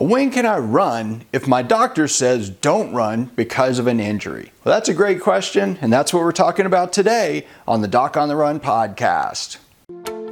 When can I run if my doctor says don't run because of an injury? Well, that's a great question, and that's what we're talking about today on the Doc on the Run podcast.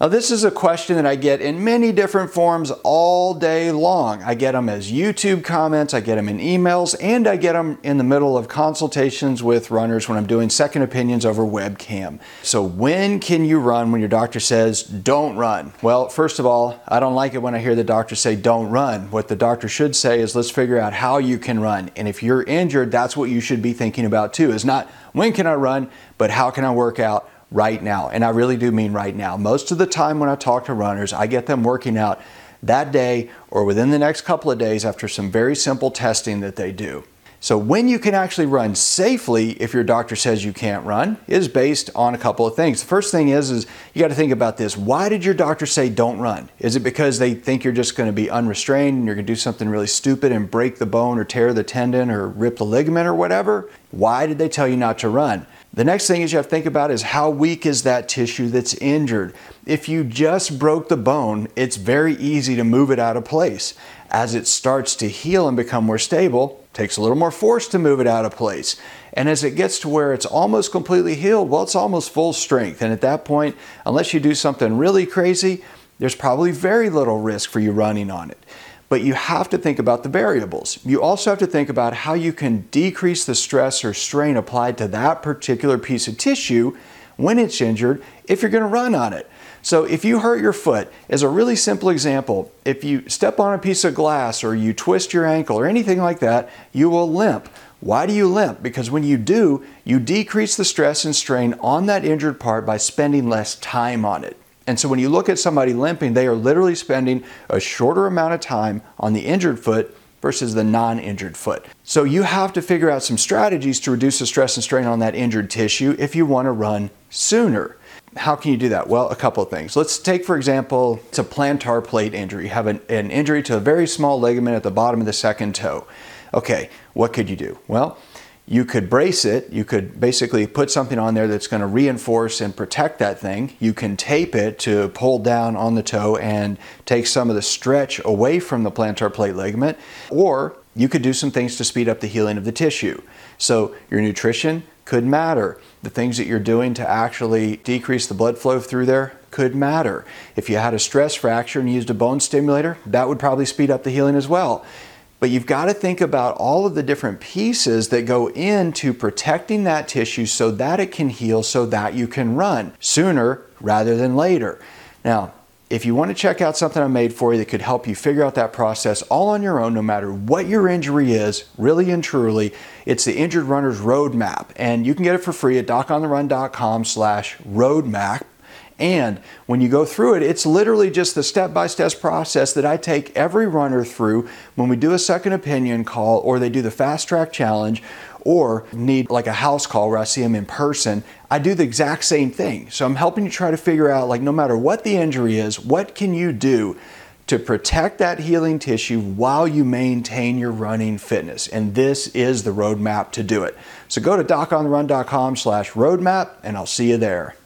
Now, this is a question that I get in many different forms all day long. I get them as YouTube comments, I get them in emails, and I get them in the middle of consultations with runners when I'm doing second opinions over webcam. So, when can you run when your doctor says don't run? Well, first of all, I don't like it when I hear the doctor say don't run. What the doctor should say is let's figure out how you can run. And if you're injured, that's what you should be thinking about too. Is not when can I run, but how can I work out right now. And I really do mean right now. Most of the time when I talk to runners, I get them working out that day or within the next couple of days after some very simple testing that they do. So, when you can actually run safely if your doctor says you can't run is based on a couple of things. The first thing is, is you got to think about this. Why did your doctor say don't run? Is it because they think you're just going to be unrestrained and you're going to do something really stupid and break the bone or tear the tendon or rip the ligament or whatever? Why did they tell you not to run? The next thing is you have to think about is how weak is that tissue that's injured. If you just broke the bone, it's very easy to move it out of place. As it starts to heal and become more stable, takes a little more force to move it out of place. And as it gets to where it's almost completely healed, well, it's almost full strength. And at that point, unless you do something really crazy, there's probably very little risk for you running on it. But you have to think about the variables. You also have to think about how you can decrease the stress or strain applied to that particular piece of tissue when it's injured if you're going to run on it. So, if you hurt your foot, as a really simple example, if you step on a piece of glass or you twist your ankle or anything like that, you will limp. Why do you limp? Because when you do, you decrease the stress and strain on that injured part by spending less time on it. And so when you look at somebody limping, they are literally spending a shorter amount of time on the injured foot versus the non injured foot. So you have to figure out some strategies to reduce the stress and strain on that injured tissue if you want to run sooner. How can you do that? Well, a couple of things. Let's take, for example, it's a plantar plate injury. You have an, an injury to a very small ligament at the bottom of the second toe. Okay, what could you do? Well, you could brace it. You could basically put something on there that's going to reinforce and protect that thing. You can tape it to pull down on the toe and take some of the stretch away from the plantar plate ligament. Or you could do some things to speed up the healing of the tissue. So, your nutrition could matter. The things that you're doing to actually decrease the blood flow through there could matter. If you had a stress fracture and used a bone stimulator, that would probably speed up the healing as well. But you've got to think about all of the different pieces that go into protecting that tissue so that it can heal, so that you can run sooner rather than later. Now, if you want to check out something I made for you that could help you figure out that process all on your own, no matter what your injury is, really and truly, it's the Injured Runner's Roadmap. And you can get it for free at docontherun.com slash roadmap. And when you go through it, it's literally just the step by step process that I take every runner through when we do a second opinion call or they do the fast track challenge or need like a house call where I see them in person. I do the exact same thing. So I'm helping you try to figure out, like, no matter what the injury is, what can you do to protect that healing tissue while you maintain your running fitness. And this is the roadmap to do it. So go to docontherun.com slash roadmap and I'll see you there.